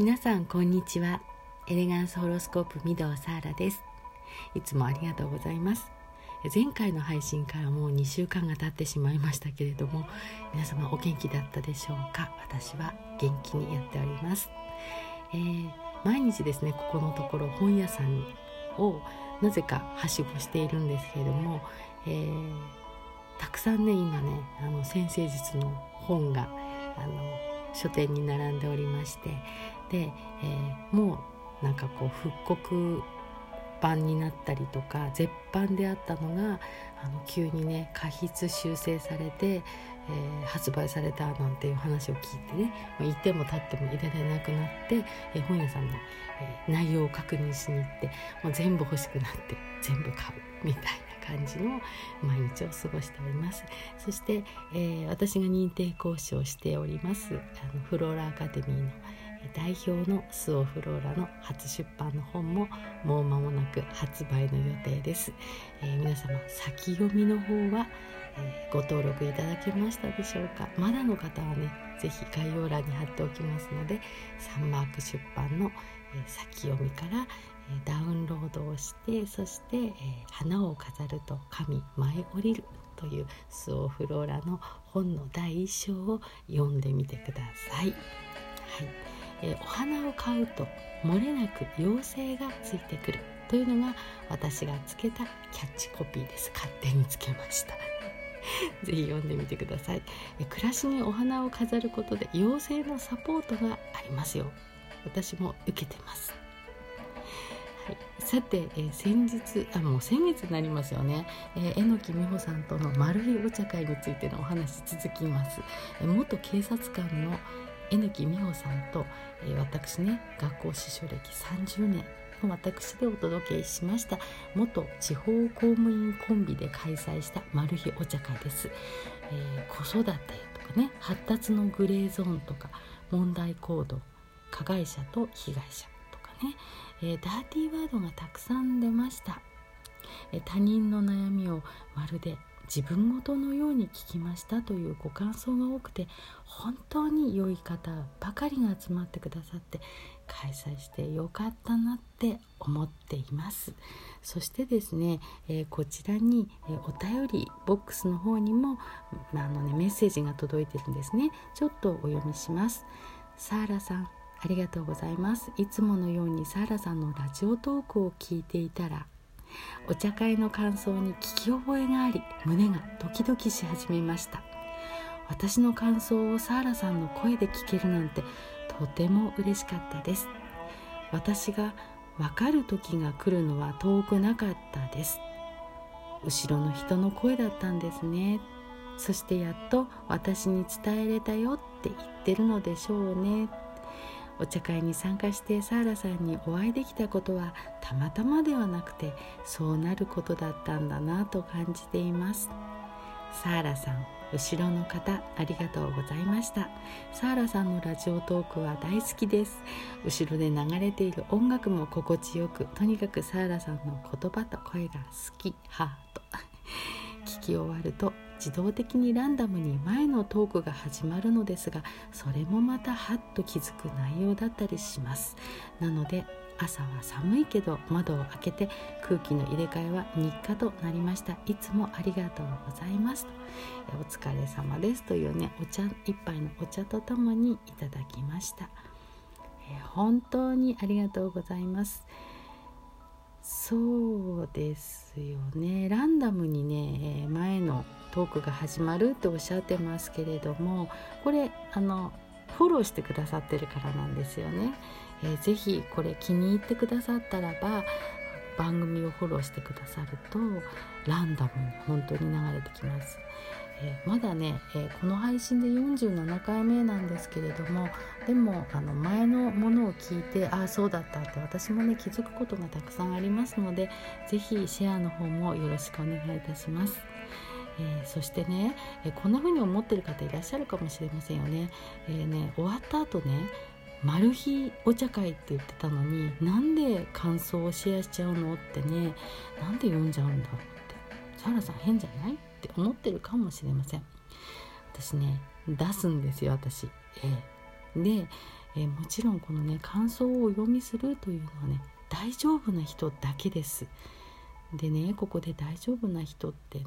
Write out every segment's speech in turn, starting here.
皆さんこんにちは。エレガンスホロスコープ御堂サーラです。いつもありがとうございます。前回の配信からもう2週間が経ってしまいましたけれども皆様お元気だったでしょうか？私は元気にやっております、えー、毎日ですねここのところ本屋さんをなぜかはしごしているんですけれども、えー、たくさんね今ねあの先生術の本があの書店に並んでおりましてで、えー、もうなんかこう復刻版になったりとか絶版であったのがあの急にね過筆修正されて、えー、発売されたなんていう話を聞いてねいても立っても入れられなくなって、えー、本屋さんの、えー、内容を確認しに行ってもう全部欲しくなって全部買うみたいな感じの毎日を過ごしております。そして、え、私が認定講師をしておりますあのフローラアカデミーの代表のスオフローラの初出版の本ももう間もなく発売の予定です、えー、皆様先読みの方は、えー、ご登録いただけましたでしょうか？まだの方はね是非概要欄に貼っておきますのでサンマーク出版の、えー、先読みからダウンロードをしてそして、え、花を飾ると神舞い降りるというスオフローラの本の第一章を読んでみてください。はい。えー、お花を買うと漏れなく妖精がついてくるというのが私がつけたキャッチコピーです。勝手につけました。ぜひ読んでみてください。え暮らしにお花を飾ることで妖精のサポートがありますよ。私も受けてます。さて、えー、先日あもう先月になりますよね、えー、榎木美穂さんとのマル秘お茶会についてのお話続きます、えー、元警察官の榎木美穂さんと、えー、私ね学校司書歴30年の私でお届けしました元地方公務員コンビで開催したマル秘お茶会です、えー、子育てとかね発達のグレーゾーンとか問題行動加害者と被害者とかねえー、ダーティーワードがたくさん出ました、え、他人の悩みをまるで自分ごとのように聞きましたというご感想が多くて本当に良い方ばかりが集まってくださって開催してよかったなって思っています。そしてですね、えー、こちらに、えー、お便りボックスの方にも、まあのね、メッセージが届いてるんですね。ちょっとお読みします。サーラさんありがとうございます。いつものようにサーラさんのラジオトークを聞いていたらお茶会の感想に聞き覚えがあり胸がドキドキし始めました。私の感想をサーラさんの声で聞けるなんてとても嬉しかったです。私がわかる時が来るのは遠くなかったです。後ろの人の声だったんですね。そしてやっと私に伝えれたよって言ってるのでしょうね。お茶会に参加してサーラさんにお会いできたことはたまたまではなくてそうなることだったんだなと感じています。サーラさん後ろの方ありがとうございました。サーラさんのラジオトークは大好きです。後ろで流れている音楽も心地よくとにかくサーラさんの言葉と声が好きハート。聞き終わると自動的にランダムに前のトークが始まるのですがそれもまたハッと気づく内容だったりします。なので朝は寒いけど窓を開けて空気の入れ替えは日課となりました。いつもありがとうございますお疲れ様ですというねお茶一杯のお茶とともにいただきました、え本当にありがとうございます。そうですよねランダムにね前のトークが始まるっておっしゃってますけれどもこれあのフォローしてくださってるからなんですよね。えー、ぜひこれ気に入ってくださったらば番組をフォローしてくださるとランダムに本当に流れてきます。えー、まだね、えー、この配信で47回目なんですけれどもでもあの前のものを聞いてああそうだったって私もね気づくことがたくさんありますので是非シェアの方もよろしくお願いいたします。えー、そしてね、えこんな風に思ってる方いらっしゃるかもしれませんよね。えー、ね終わった後ねマル秘お茶会って言ってたのになんで感想をシェアしちゃうのってねなんで読んじゃうんだろうってサラさん変じゃない？って思ってるかもしれません。私ね出すんですよ私、えー、で、えー、もちろんこのね感想をお読みするというのはね大丈夫な人だけです。でねここで大丈夫な人ってね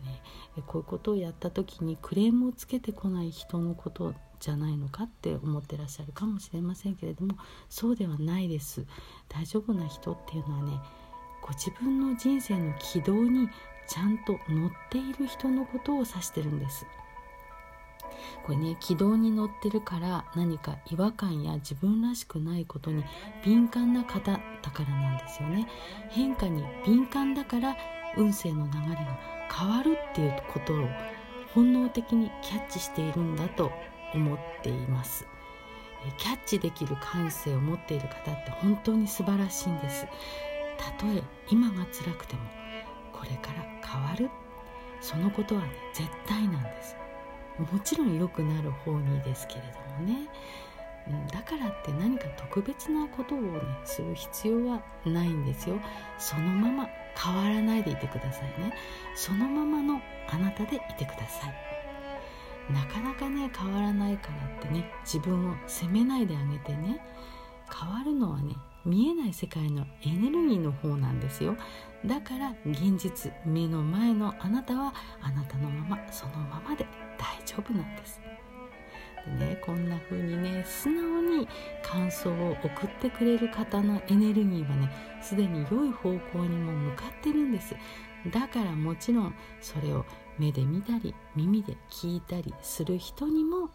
こういうことをやった時にクレームをつけてこない人のことじゃないのかって思ってらっしゃるかもしれませんけれどもそうではないです。大丈夫な人っていうのはねご自分の人生の軌道にちゃんと乗っている人のことを指してるんです。これね軌道に乗ってるから何か違和感や自分らしくないことに敏感な方だからなんですよね。変化に敏感だから運勢の流れが変わるっていうことを本能的にキャッチしているんだと思っています。キャッチできる感性を持っている方って本当に素晴らしいんです。たとえ今が辛くてもこれから変わる。そのことはね絶対なんです。もちろん良くなる方にですけれどもね、だからって何か特別なことをねする必要はないんですよ。そのまま変わらないでいてくださいね。そのままのあなたでいてください。なかなかね変わらないからってね自分を責めないであげてね変わるのはね見えない世界のエネルギーの方なんですよ。だから現実目の前のあなたはあなたのままそのままで大丈夫なんです。でねこんな風にね素直に感想を送ってくれる方のエネルギーはねすでに良い方向にも向かってるんです。だからもちろんそれを目で見たり耳で聞いたりする人にも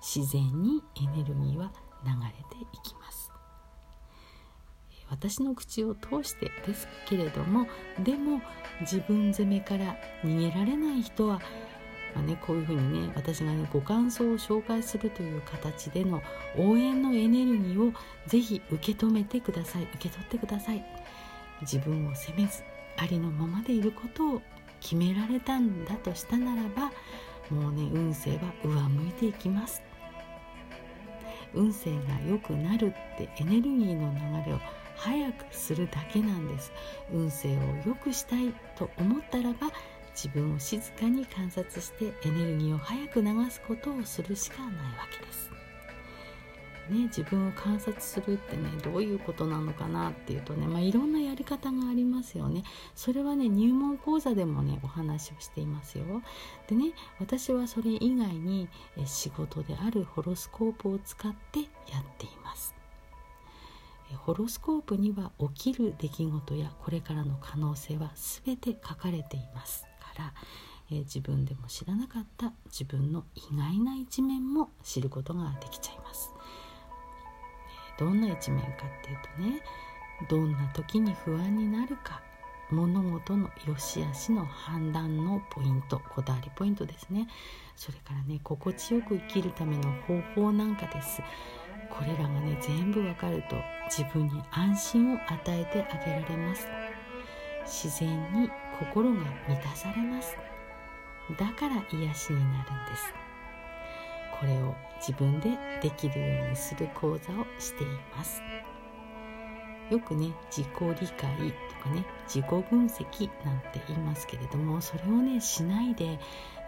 自然にエネルギーは流れていきます。私の口を通してですけれどもでも自分責めから逃げられない人は、まあね、こういうふうにね私がねご感想を紹介するという形での応援のエネルギーをぜひ受け止めてください受け取ってください。自分を責めずありのままでいることを決められたんだとしたならばもうね運勢は上向いていきます。運勢が良くなるってエネルギーの流れを早くするだけなんです。運勢を良くしたいと思ったらば自分を静かに観察してエネルギーを早く流すことをするしかないわけです。ね、自分を観察するってねどういうことなのかなっていうとね、まあ、いろんなやり方がありますよね。それはね入門講座でもねお話をしていますよ。でね私はそれ以外に仕事であるホロスコープを使ってやっています。ホロスコープには起きる出来事やこれからの可能性は全て書かれていますから、えー、自分でも知らなかった自分の意外な一面も知ることができちゃいます、えー、どんな一面かっていうとねどんな時に不安になるか物事の良し悪しの判断のポイントこだわりポイントですね。それからね心地よく生きるための方法なんかです。これらがね全部わかると自分に安心を与えてあげられます。自然に心が満たされます。だから癒しになるんです。これを自分でできるようにする講座をしています。よくね自己理解とかね自己分析なんて言いますけれどもそれをねしないで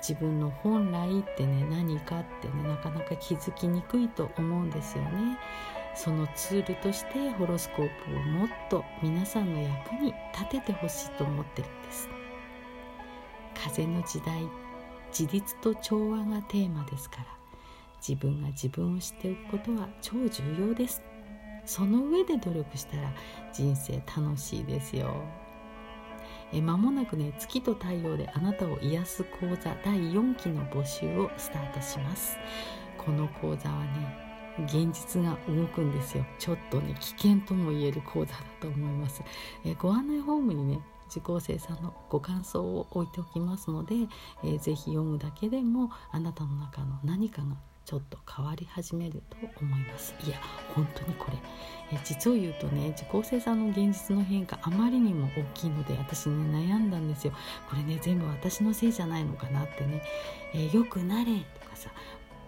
自分の本来ってね何かってねなかなか気づきにくいと思うんですよね。そのツールとしてホロスコープをもっと皆さんの役に立ててほしいと思ってるんです。風の時代自立と調和がテーマですから自分が自分を知っておくことは超重要です。その上で努力したら人生楽しいですよ。え間もなくね月と太陽であなたを癒す講座第4期の募集をスタートします。この講座はね現実が動くんですよ。ちょっとね危険とも言える講座だと思います。えご案内ホームにね受講生さんのご感想を置いておきますので、えー、ぜひ読むだけでもあなたの中の何かがちょっと変わり始めると思います。いや本当にこれ。え実を言うとね受講生さんの現実の変化あまりにも大きいので私ね悩んだんですよ。これね全部私のせいじゃないのかなってね、えー、よくなれとかさ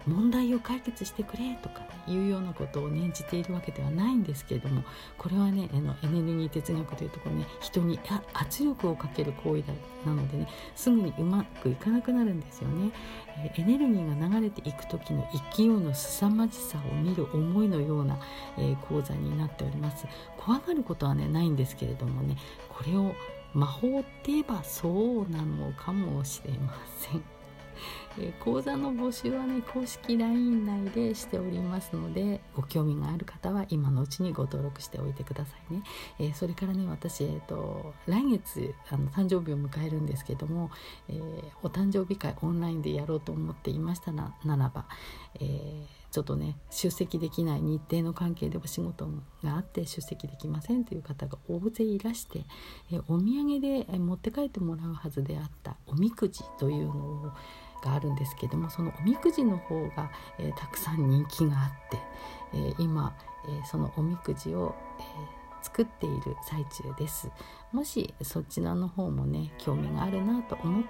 問題を解決してくれとか、いうようなことを念じているわけではないんですけれどもこれはねあのエネルギー哲学というところね人に圧力をかける行為だなのでねすぐにうまくいかなくなるんですよね。えエネルギーが流れていく時の勢いの凄まじさを見る思いのような、え、講座になっております。怖がることはねないんですけれどもねこれを魔法って言えばそうなのかもしれません。講座の募集はね公式 LINE 内でしておりますのでご興味がある方は今のうちにご登録しておいてくださいね、えー、それからね私、えーと、来月あの誕生日を迎えるんですけども、えー、お誕生日会オンラインでやろうと思っていましたなならば、えーちょっとね出席できない日程の関係でお仕事があって出席できませんという方が大勢いらしてえお土産で持って帰ってもらうはずであったおみくじというのをがあるんですけどもそのおみくじの方が、えー、たくさん人気があって、えー、今、えー、そのおみくじを、え作っている最中です。もしそちらの方もね興味があるなと思っ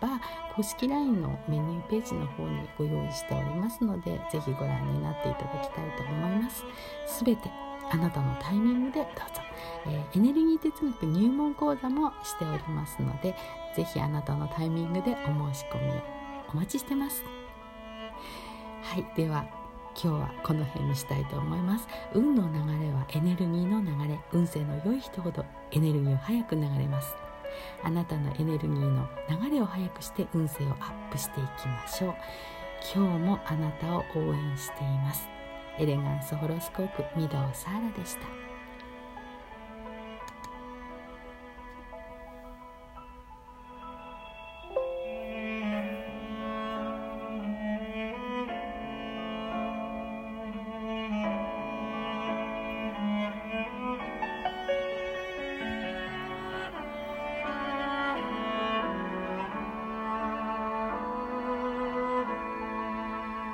たらば公式 LINE のメニューページの方にご用意しておりますので是非ご覧になっていただきたいと思います。すべてあなたのタイミングでどうぞ、えー、エネルギー哲学入門講座もしておりますので是非あなたのタイミングでお申し込みを。お待ちしてます。はいでは今日はこの辺にしたいと思います。運の流れはエネルギーの流れ。運勢の良い人ほどエネルギーを早く流れます。あなたのエネルギーの流れを早くして運勢をアップしていきましょう。今日もあなたを応援しています。エレガンスホロスコープ御堂サーラでした。